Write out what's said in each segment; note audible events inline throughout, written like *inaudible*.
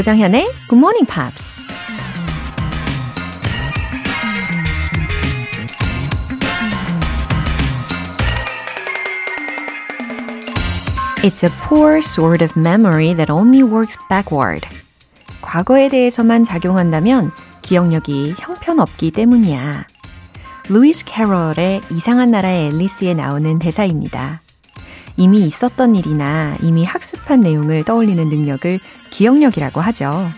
조정현의 Good Morning Pops. It's a poor sort of memory that only works backward. 과거에 대해서만 작용한다면 기억력이 형편없기 때문이야. 루이스 캐럴의 이상한 나라의 앨리스에 나오는 대사입니다. 이미 있었던 일이나 이미 학습한 내용을 떠올리는 능력을 기억력이라고 하죠.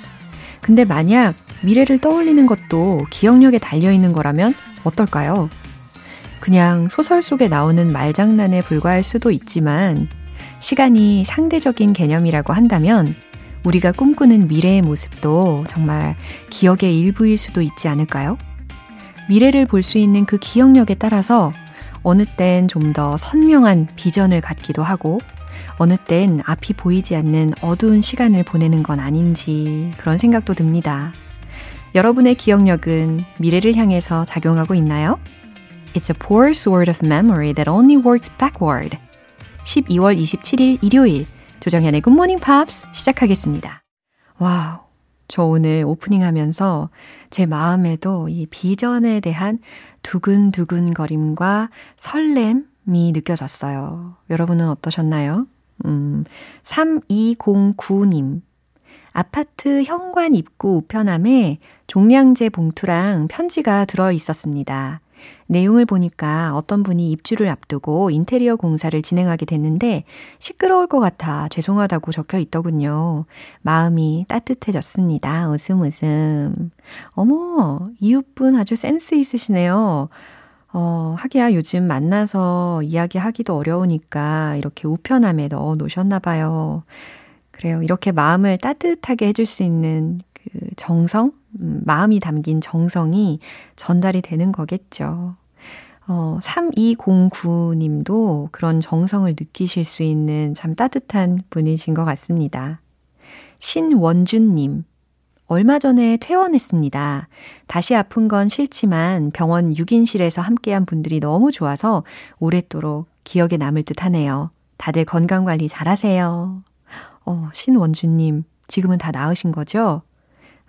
근데 만약 미래를 떠올리는 것도 기억력에 달려있는 거라면 어떨까요? 그냥 소설 속에 나오는 말장난에 불과할 수도 있지만 시간이 상대적인 개념이라고 한다면 우리가 꿈꾸는 미래의 모습도 정말 기억의 일부일 수도 있지 않을까요? 미래를 볼 수 있는 그 기억력에 따라서 어느 땐 좀 더 선명한 비전을 갖기도 하고 어느 땐 앞이 보이지 않는 어두운 시간을 보내는 건 아닌지 그런 생각도 듭니다. 여러분의 기억력은 미래를 향해서 작용하고 있나요? It's a poor sort of memory that only works backward. 12월 27일 일요일 조정현의 Good Morning Pops 시작하겠습니다. 와우. 저 오늘 오프닝 하면서 제 마음에도 이 비전에 대한 두근두근 거림과 설렘이 느껴졌어요. 여러분은 어떠셨나요? 음, 3209님. 아파트 현관 입구 우편함에 종량제 봉투랑 편지가 들어 있었습니다. 내용을 보니까 어떤 분이 입주를 앞두고 인테리어 공사를 진행하게 됐는데 시끄러울 것 같아 죄송하다고 적혀 있더군요. 마음이 따뜻해졌습니다. 웃음 웃음. 어머, 이웃분 아주 센스 있으시네요. 어, 하기야 요즘 만나서 이야기하기도 어려우니까 이렇게 우편함에 넣어 놓으셨나 봐요. 그래요. 이렇게 마음을 따뜻하게 해줄 수 있는 그 정성? 음, 마음이 담긴 정성이 전달이 되는 거겠죠. 어, 3209님도 그런 정성을 느끼실 수 있는 참 따뜻한 분이신 것 같습니다. 신원준님. 얼마 전에 퇴원했습니다. 다시 아픈 건 싫지만 병원 6인실에서 함께한 분들이 너무 좋아서 오랫도록 기억에 남을 듯 하네요. 다들 건강 관리 잘 하세요. 어, 신원주님, 지금은 다 나으신 거죠?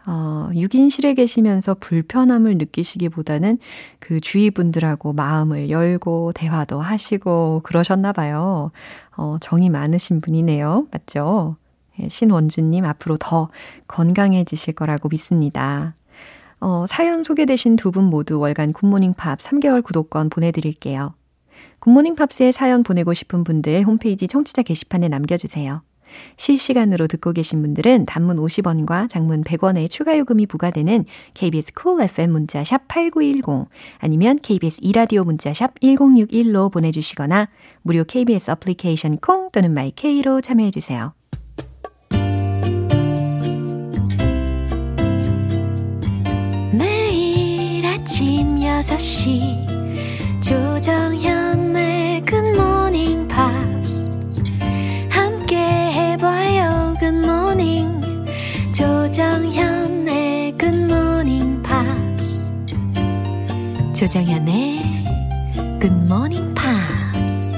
어, 6인실에 계시면서 불편함을 느끼시기보다는 그 주위 분들하고 마음을 열고 대화도 하시고 그러셨나 봐요. 어, 정이 많으신 분이네요. 맞죠? 예, 신원주님 앞으로 더 건강해지실 거라고 믿습니다. 어, 사연 소개되신 두 분 모두 월간 굿모닝 팝스 3개월 구독권 보내드릴게요. 굿모닝 팝스에 사연 보내고 싶은 분들 홈페이지 청취자 게시판에 남겨주세요. 실시간으로 듣고 계신 분들은 단문 50원과 장문 100원의 추가 요금이 부과되는 KBS Cool FM 문자 샵 8910 아니면 KBS 이라디오 문자 샵 1061로 보내 주시거나 무료 KBS 어플리케이션 콩 또는 마이케이로 참여해 주세요. 6시 조정현의 굿모닝 팝스 함께 해봐요 굿모닝 조정현의 굿모닝 팝스 조정현의 굿모닝 팝스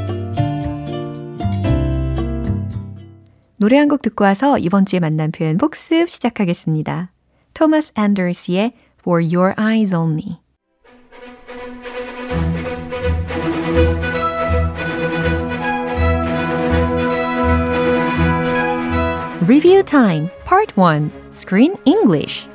노래 한 곡 듣고 와서 이번 주에 만난 표현 복습 시작하겠습니다. 토마스 앤더스의 For Your Eyes Only Review Time Part 1 Screen English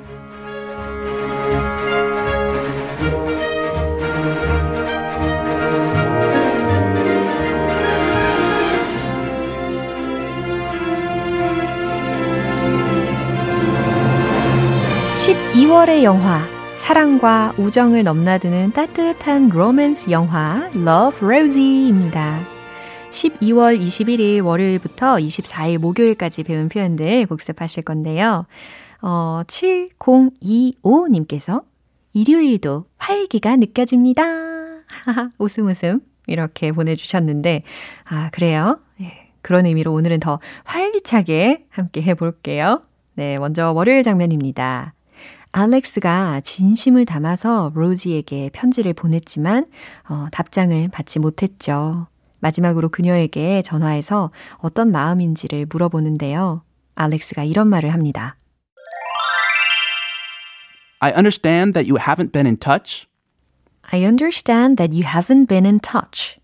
12월의 영화 사랑과 우정을 넘나드는 따뜻한 로맨스 영화 Love Rosie입니다. 12월 21일 월요일부터 24일 목요일까지 배운 표현들 복습하실 건데요. 어, 7025님께서 일요일도 활기가 느껴집니다. 웃음 웃음 이렇게 보내주셨는데 아 그래요? 예, 그런 의미로 오늘은 더 활기차게 함께 해볼게요. 네, 먼저 월요일 장면입니다. 알렉스가 진심을 담아서 로지에게 편지를 보냈지만 어, 답장을 받지 못했죠. 마지막으로 그녀에게 전화해서 어떤 마음인지를 물어보는데요. 알렉스가 이런 말을 합니다. I understand that you haven't been in touch. I understand that you haven't been in touch.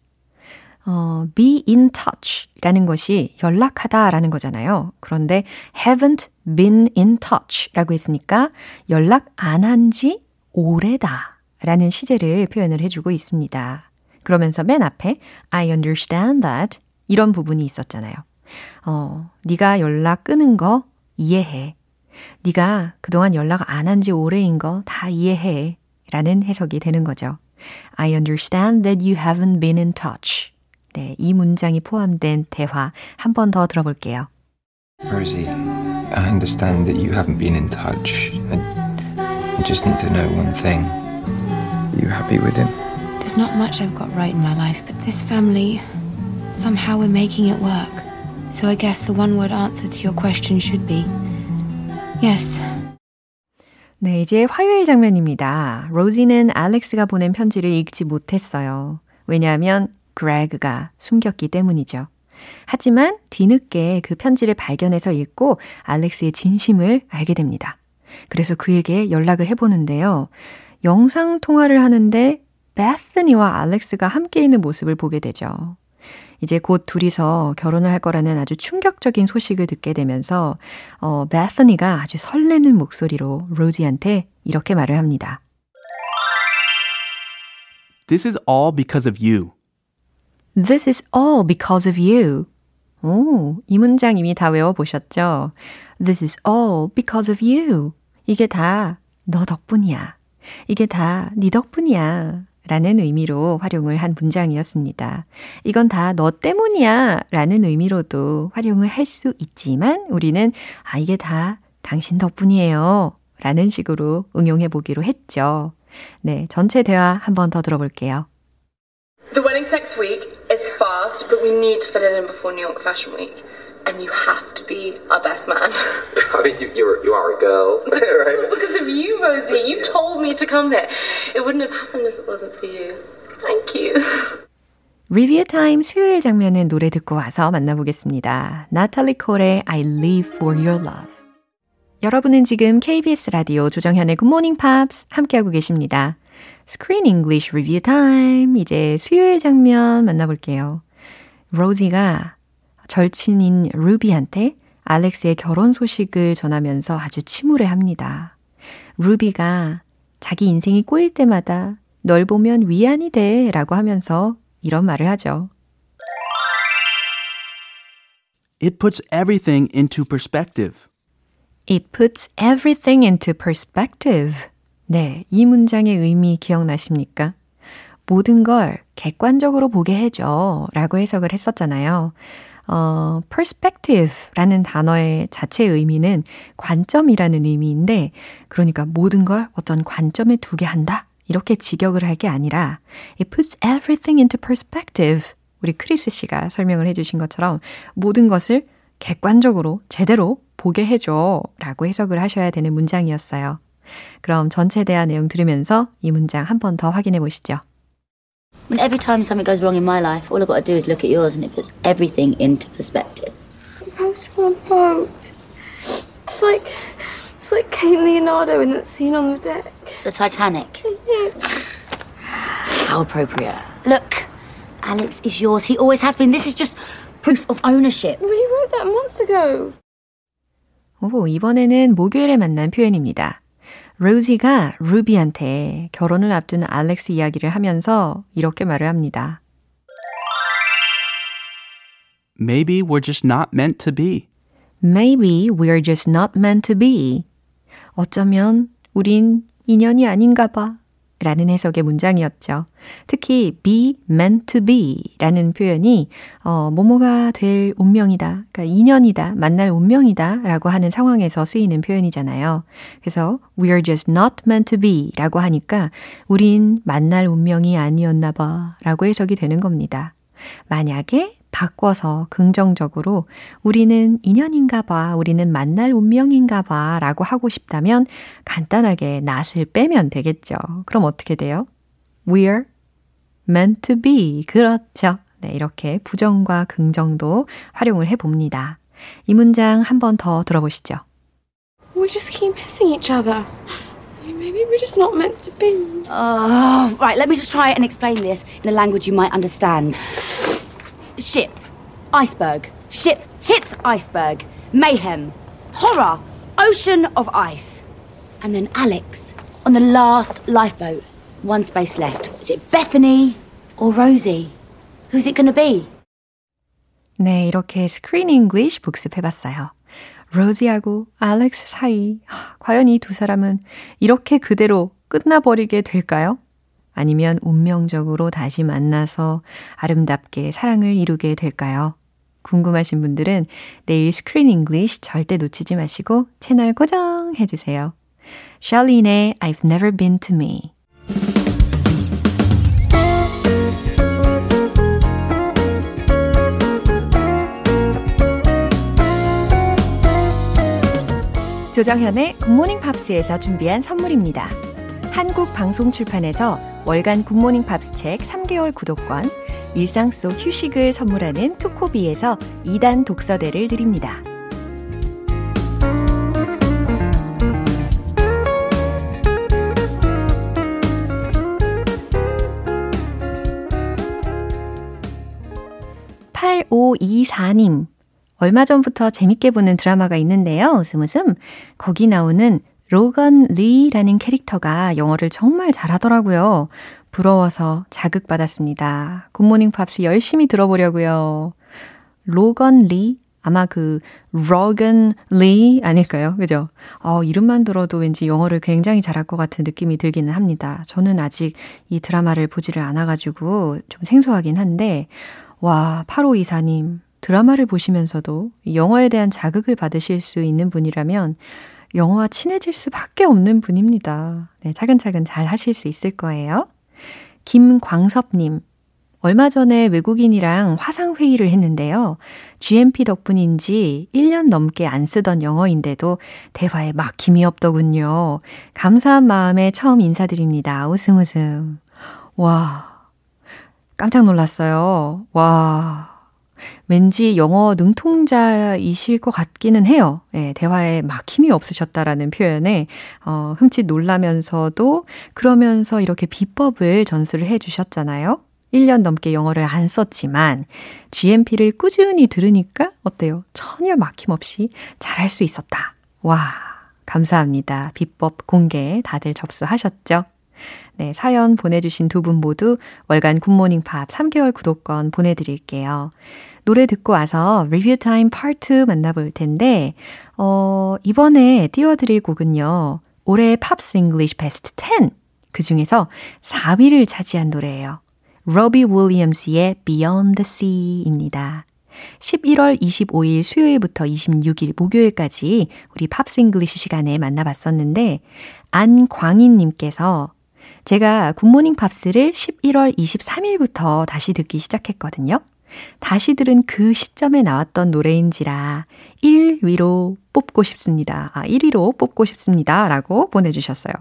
어, be in touch 라는 것이 연락하다 라는 거잖아요. 그런데 haven't been in touch 라고 했으니까 연락 안 한 지 오래다 라는 시제를 표현을 해주고 있습니다. 그러면서 맨 앞에 I understand that 이런 부분이 있었잖아요. 어, 네가 연락 끊은 거 이해해. 네가 그동안 연락 안 한 지 오래인 거 다 이해해. 라는 해석이 되는 거죠. I understand that you haven't been in touch. 네, 이 문장이 포함된 대화 한 번 더 들어볼게요. Rosie, I understand that you haven't been in touch. I, I just need to know one thing. Are you happy with him? There's not much I've got right in my life, but this family, somehow we're making it work. So I guess the one word answer to your question should be yes. 네, 이제 화요일 장면입니다. 로지는 알렉스가 보낸 편지를 읽지 못했어요. 왜냐하면 그레그가 숨겼기 때문이죠. 하지만 뒤늦게 그 편지를 발견해서 읽고 알렉스의 진심을 알게 됩니다. 그래서 그에게 연락을 해보는데요. 영상 통화를 하는데 베스니와 알렉스가 함께 있는 모습을 보게 되죠. 이제 곧 둘이서 결혼을 할 거라는 아주 충격적인 소식을 듣게 되면서 어, 베스니가 아주 설레는 목소리로 로지한테 이렇게 말을 합니다. This is all because of you. This is all because of you. 오, 이 문장 이미 다 외워보셨죠? This is all because of you. 이게 다 너 덕분이야. 이게 다 네 덕분이야. 라는 의미로 활용을 한 문장이었습니다. 이건 다 너 때문이야. 라는 의미로도 활용을 할 수 있지만 우리는 아, 이게 다 당신 덕분이에요. 라는 식으로 응용해 보기로 했죠. 네, 전체 대화 한 번 더 들어볼게요. The wedding's next week. It's fast, but we need to fit it in before New York Fashion Week. And you have to be our best man. *laughs* I mean, you, you're, you are a girl. right? *laughs* *laughs* because of you, Rosie. You told me to come here. It wouldn't have happened if it wasn't for you. Thank you. 리뷰 타임 수요일 장면은 노래 듣고 와서 만나보겠습니다. 나탈리 콜의 I Live for Your Love. 여러분은 지금 KBS 라디오 조정현의 Good Morning Pops 함께하고 계십니다. Screen English Review Time. 이제 수요일 장면 만나볼게요. 로지가 절친인 루비한테 알렉스의 결혼 소식을 전하면서 아주 침울해합니다. 루비가 자기 인생이 꼬일 때마다 널 보면 위안이 돼 라고 하면서 이런 말을 하죠. It puts everything into perspective. It puts everything into perspective. 네, 이 문장의 의미 기억나십니까? 모든 걸 객관적으로 보게 해줘 라고 해석을 했었잖아요. 어, perspective라는 단어의 자체 의미는 관점이라는 의미인데, 그러니까 모든 걸 어떤 관점에 두게 한다. 이렇게 직역을 할 게 아니라, it puts everything into perspective. 우리 크리스 씨가 설명을 해주신 것처럼 모든 것을 객관적으로 제대로 보게 해줘. 라고 해석을 하셔야 되는 문장이었어요. 그럼 전체 대화 내용 들으면서 이 문장 한 번 더 확인해 보시죠. Mean, every time something goes wrong in my life, all I've got to do is look at yours and it puts everything into perspective. How's on a boat? It's like it's like Kate Leonardo in that scene on the deck. The Titanic. How appropriate. Look, Alex is yours. He always has been. This is just proof of ownership. We wrote that months ago. 오, 이번에는 목요일에 만난 표현입니다. 로지가 루비한테 결혼을 앞둔 알렉스 이야기를 하면서 이렇게 말을 합니다. Maybe we're just not meant to be. Maybe we're just not meant to be. 어쩌면 우린 인연이 아닌가 봐. 라는 해석의 문장이었죠. 특히 be meant to be 라는 표현이 어, 뭐뭐가 될 운명이다. 그러니까 인연이다. 만날 운명이다. 라고 하는 상황에서 쓰이는 표현이잖아요. 그래서 we're just not meant to be 라고 하니까 우린 만날 운명이 아니었나 봐. 라고 해석이 되는 겁니다. 만약에 바꿔서 긍정적으로 우리는 인연인가 봐, 우리는 만날 운명인가 봐 라고 하고 싶다면 간단하게 not을 빼면 되겠죠. 그럼 어떻게 돼요? We're meant to be. 그렇죠. 네, 이렇게 부정과 긍정도 활용을 해 봅니다. 이 문장 한 번 더 들어보시죠. We just keep missing each other. Maybe we're just not meant to be. Oh, right, let me just try and explain this in a language you might understand. Ship, iceberg. Ship hits iceberg. Mayhem, horror, ocean of ice. And then Alex on the last lifeboat. One space left. Is it Bethany or Rosie? Who's it going to be? 네, 이렇게 스크린 잉글리쉬 복습해봤어요. 로지하고 알렉스 사이. 과연 이 두 사람은 이렇게 그대로 끝나버리게 될까요? 아니면 운명적으로 다시 만나서 아름답게 사랑을 이루게 될까요? 궁금하신 분들은 내일 Screen English 절대 놓치지 마시고 채널 고정해 주세요. 샬린의 I've Never Been to Me 조정현의 굿모닝 팝스에서 준비한 선물입니다. 한국 방송 출판에서 월간 굿모닝 팝스 책 3개월 구독권, 일상 속 휴식을 선물하는 투코비에서 2단 독서대를 드립니다. (8524님) 얼마 전부터 재밌게 보는 드라마가 있는데요. 웃음 웃음. 거기 나오는 로건 리라는 캐릭터가 영어를 정말 잘하더라고요. 부러워서 자극받았습니다. 굿모닝 팝스 열심히 들어보려고요. 로건 리? 아마 그 로건 리 아닐까요? 그죠? 어, 이름만 들어도 왠지 영어를 굉장히 잘할 것 같은 느낌이 들기는 합니다. 저는 아직 이 드라마를 보지를 않아가지고 좀 생소하긴 한데, 와, 8524님, 드라마를 보시면서도 영어에 대한 자극을 받으실 수 있는 분이라면 영어와 친해질 수밖에 없는 분입니다. 네, 차근차근 잘 하실 수 있을 거예요. 김광섭님, 얼마 전에 외국인이랑 화상회의를 했는데요. GMP 덕분인지 1년 넘게 안 쓰던 영어인데도 대화에 막힘이 없더군요. 감사한 마음에 처음 인사드립니다. 웃음 웃음. 와, 깜짝 놀랐어요. 와, 왠지 영어 능통자이실 것 같기는 해요. 예, 대화에 막힘이 없으셨다라는 표현에 어, 흠칫 놀라면서도 그러면서 이렇게 비법을 전수를 해 주셨잖아요. 1년 넘게 영어를 안 썼지만 GMP를 꾸준히 들으니까 어때요? 전혀 막힘없이 잘할 수 있었다. 와, 감사합니다. 비법 공개 다들 접수하셨죠? 네, 사연 보내주신 두 분 모두 월간 굿모닝 팝스 3개월 구독권 보내드릴게요. 노래 듣고 와서 Review Time Part 2 만나볼 텐데, 어, 이번에 띄워드릴 곡은요, 올해 Pops English Best 10! 그 중에서 4위를 차지한 노래예요. 로비 윌리엄스의 Beyond the Sea입니다. 11월 25일 수요일부터 26일 목요일까지 우리 Pops English 시간에 만나봤었는데, 안광인님께서 제가 굿모닝 팝스를 11월 23일부터 다시 듣기 시작했거든요. 다시 들은 그 시점에 나왔던 노래인지라 1위로 뽑고 싶습니다. 아, 1위로 뽑고 싶습니다. 라고 보내주셨어요.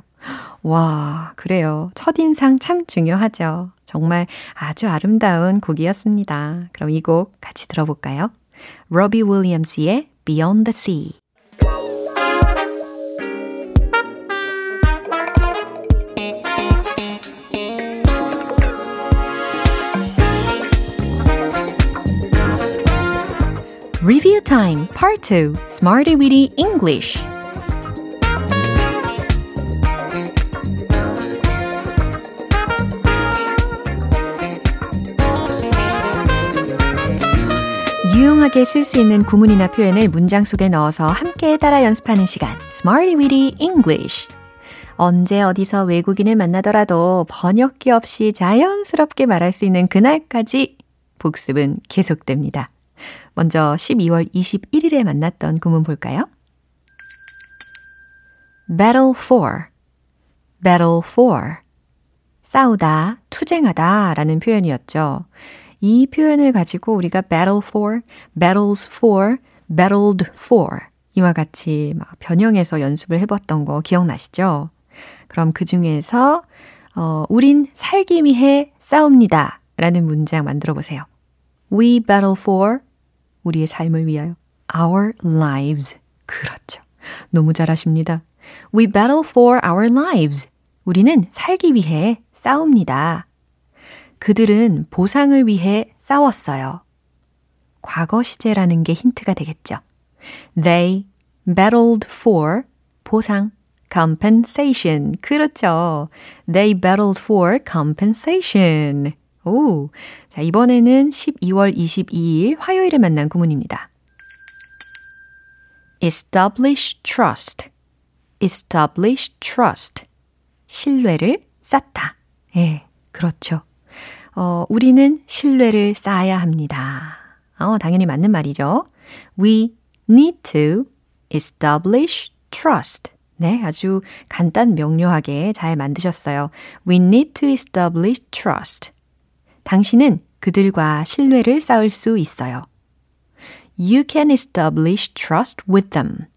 와, 그래요. 첫인상 참 중요하죠. 정말 아주 아름다운 곡이었습니다. 그럼 이 곡 같이 들어볼까요? 로비 윌리엄스의 Beyond the Sea. Review Time Part 2 Smarty Weedy English 유용하게 쓸 수 있는 구문이나 표현을 문장 속에 넣어서 함께 따라 연습하는 시간 Smarty Weedy English 언제 어디서 외국인을 만나더라도 번역기 없이 자연스럽게 말할 수 있는 그날까지 복습은 계속됩니다. 먼저 12월 21일에 만났던 구문 볼까요? battle for, battle for. 싸우다, 투쟁하다 라는 표현이었죠. 이 표현을 가지고 우리가 battle for, battles for, battled for 이와 같이 막 변형해서 연습을 해봤던 거 기억나시죠? 그럼 그 중에서 어, 우린 살기 위해 싸웁니다 라는 문장 만들어 보세요. We battle for 우리의 삶을 위하여. Our lives. 그렇죠. 너무 잘하십니다. We battle for our lives. 우리는 살기 위해 싸웁니다. 그들은 보상을 위해 싸웠어요. 과거 시제라는 게 힌트가 되겠죠. They battled for 보상, compensation. 그렇죠. They battled for compensation. 오. 자, 이번에는 12월 22일 화요일에 만난 구문입니다. establish trust. establish trust. 신뢰를 쌓다. 예, 그렇죠. 어, 우리는 신뢰를 쌓아야 합니다. 어, 당연히 맞는 말이죠. We need to establish trust. 네, 아주 간단 명료하게 잘 만드셨어요. We need to establish trust. 당신은 그들과 신뢰를 쌓을 수 있어요. You can establish trust with them.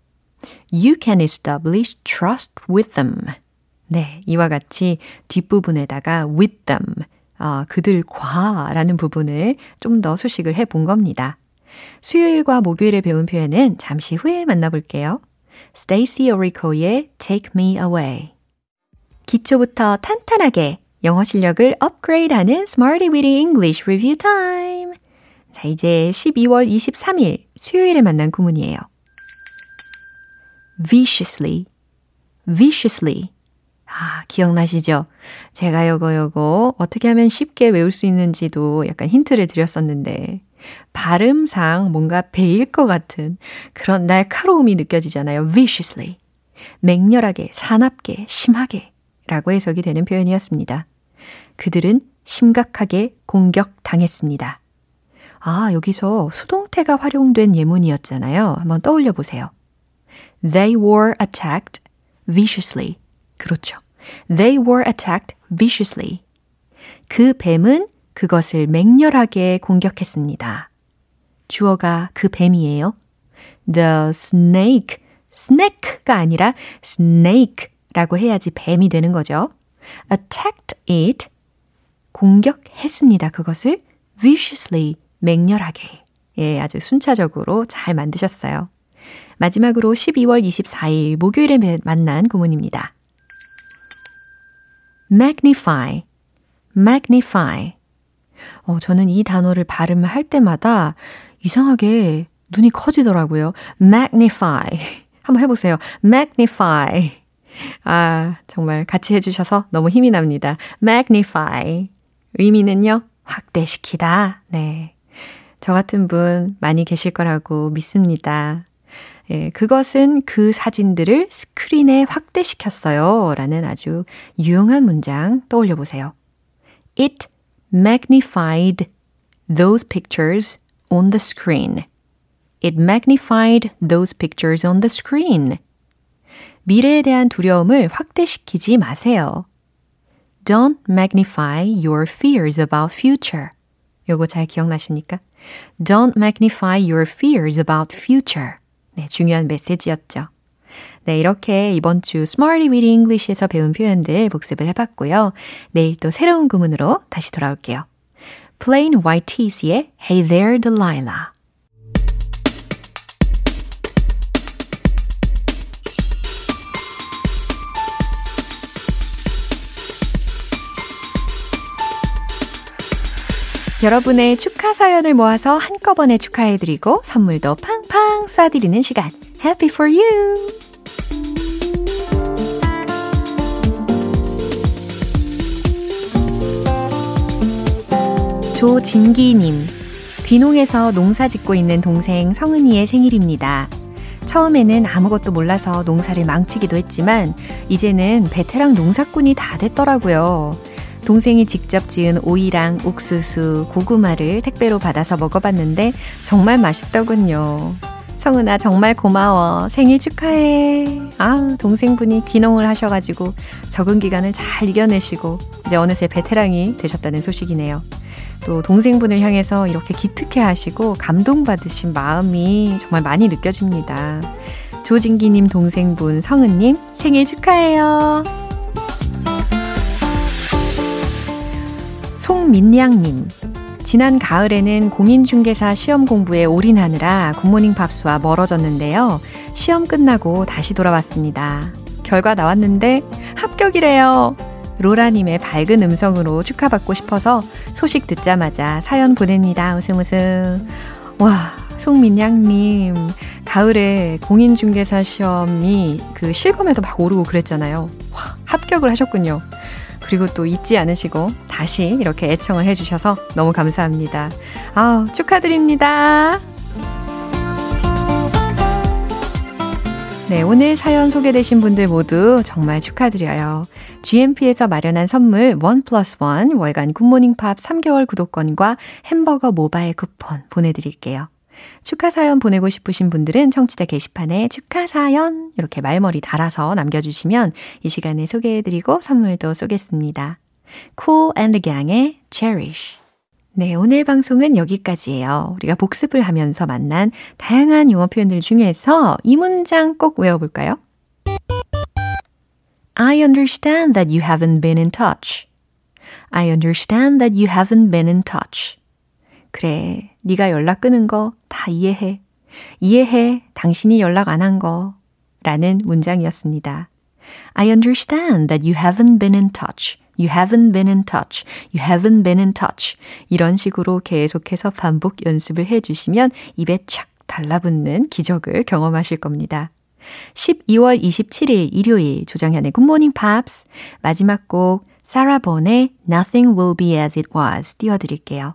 You can establish trust with them. 네, 이와 같이 뒷부분에다가 with them, 어, 그들과 라는 부분을 좀 더 수식을 해 본 겁니다. 수요일과 목요일에 배운 표현은 잠시 후에 만나볼게요. Stacy Orico의 Take Me Away. 기초부터 탄탄하게 영어 실력을 업그레이드하는 Smarty Weedy English Review Time. 자, 이제 12월 23일 수요일에 만난 구문이에요. viciously, viciously. 아, 기억나시죠? 제가 요거 요거 어떻게 하면 쉽게 외울 수 있는지도 약간 힌트를 드렸었는데 발음상 뭔가 배일 것 같은 그런 날카로움이 느껴지잖아요. viciously. 맹렬하게, 사납게, 심하게 라고 해석이 되는 표현이었습니다. 그들은 심각하게 공격당했습니다. 아, 여기서 수동태가 활용된 예문이었잖아요. 한번 떠올려 보세요. They were attacked viciously. 그렇죠. They were attacked viciously. 그 뱀은 그것을 맹렬하게 공격했습니다. 주어가 그 뱀이에요. The snake, snake가 아니라 snake 라고 해야지 뱀이 되는 거죠. attacked it, 공격했습니다. 그것을 viciously, 맹렬하게. 예, 아주 순차적으로 잘 만드셨어요. 마지막으로 12월 24일 목요일에 만난 구문입니다. magnify, magnify. 어, 저는 이 단어를 발음할 때마다 이상하게 눈이 커지더라고요. magnify. *laughs* 한번 해보세요. magnify. 아, 정말 같이 해주셔서 너무 힘이 납니다. magnify. 의미는요, 확대시키다. 네. 저 같은 분 많이 계실 거라고 믿습니다. 예, 그것은 그 사진들을 스크린에 확대시켰어요. 라는 아주 유용한 문장 떠올려 보세요. It magnified those pictures on the screen. It magnified those pictures on the screen. 미래에 대한 두려움을 확대시키지 마세요. Don't magnify your fears about future. 요거 잘 기억나십니까? Don't magnify your fears about future. 네, 중요한 메시지였죠. 네, 이렇게 이번 주 Smarty with English에서 배운 표현들 복습을 해봤고요. 내일 또 새로운 구문으로 다시 돌아올게요. Plain White Tees의 Hey There Delilah. 여러분의 축하 사연을 모아서 한꺼번에 축하해드리고 선물도 팡팡 쏴드리는 시간. Happy for you! 조진기님. 귀농에서 농사 짓고 있는 동생 성은이의 생일입니다. 처음에는 아무것도 몰라서 농사를 망치기도 했지만, 이제는 베테랑 농사꾼이 다 됐더라고요. 동생이 직접 지은 오이랑 옥수수, 고구마를 택배로 받아서 먹어봤는데 정말 맛있더군요. 성은아 정말 고마워. 생일 축하해. 아, 동생분이 귀농을 하셔가지고 적응 기간을 잘 이겨내시고 이제 어느새 베테랑이 되셨다는 소식이네요. 또 동생분을 향해서 이렇게 기특해 하시고 감동받으신 마음이 정말 많이 느껴집니다. 조진기님 동생분 성은님 생일 축하해요. 송민양님 지난 가을에는 공인중개사 시험 공부에 올인하느라 굿모닝 팝스와 멀어졌는데요. 시험 끝나고 다시 돌아왔습니다. 결과 나왔는데 합격이래요. 로라님의 밝은 음성으로 축하받고 싶어서 소식 듣자마자 사연 보냅니다. 웃음 웃음. 와, 송민양님. 가을에 공인중개사 시험이 그 실검에도 막 오르고 그랬잖아요. 와, 합격을 하셨군요. 그리고 또 잊지 않으시고 다시 이렇게 애청을 해주셔서 너무 감사합니다. 아 축하드립니다. 네, 오늘 사연 소개되신 분들 모두 정말 축하드려요. GMP에서 마련한 선물 원 플러스 원 월간 굿모닝 팝 3개월 구독권과 햄버거 모바일 쿠폰 보내드릴게요. 축하 사연 보내고 싶으신 분들은 청취자 게시판에 축하 사연 이렇게 말머리 달아서 남겨주시면 이 시간에 소개해드리고 선물도 쏘겠습니다. Cool and Gang의 Cherish. 네, 오늘 방송은 여기까지예요. 우리가 복습을 하면서 만난 다양한 용어 표현들 중에서 이 문장 꼭 외워볼까요? I understand that you haven't been in touch. I understand that you haven't been in touch. 그래, 네가 연락 끊은 거 다 이해해. 이해해. 당신이 연락 안 한 거. 라는 문장이었습니다. I understand that you haven't been in touch. You haven't been in touch. You haven't been in touch. 이런 식으로 계속해서 반복 연습을 해주시면 입에 착 달라붙는 기적을 경험하실 겁니다. 12월 27일 일요일 조정현의 굿모닝 팝스 마지막 곡 사라본의 Nothing Will Be As It Was 띄워드릴게요.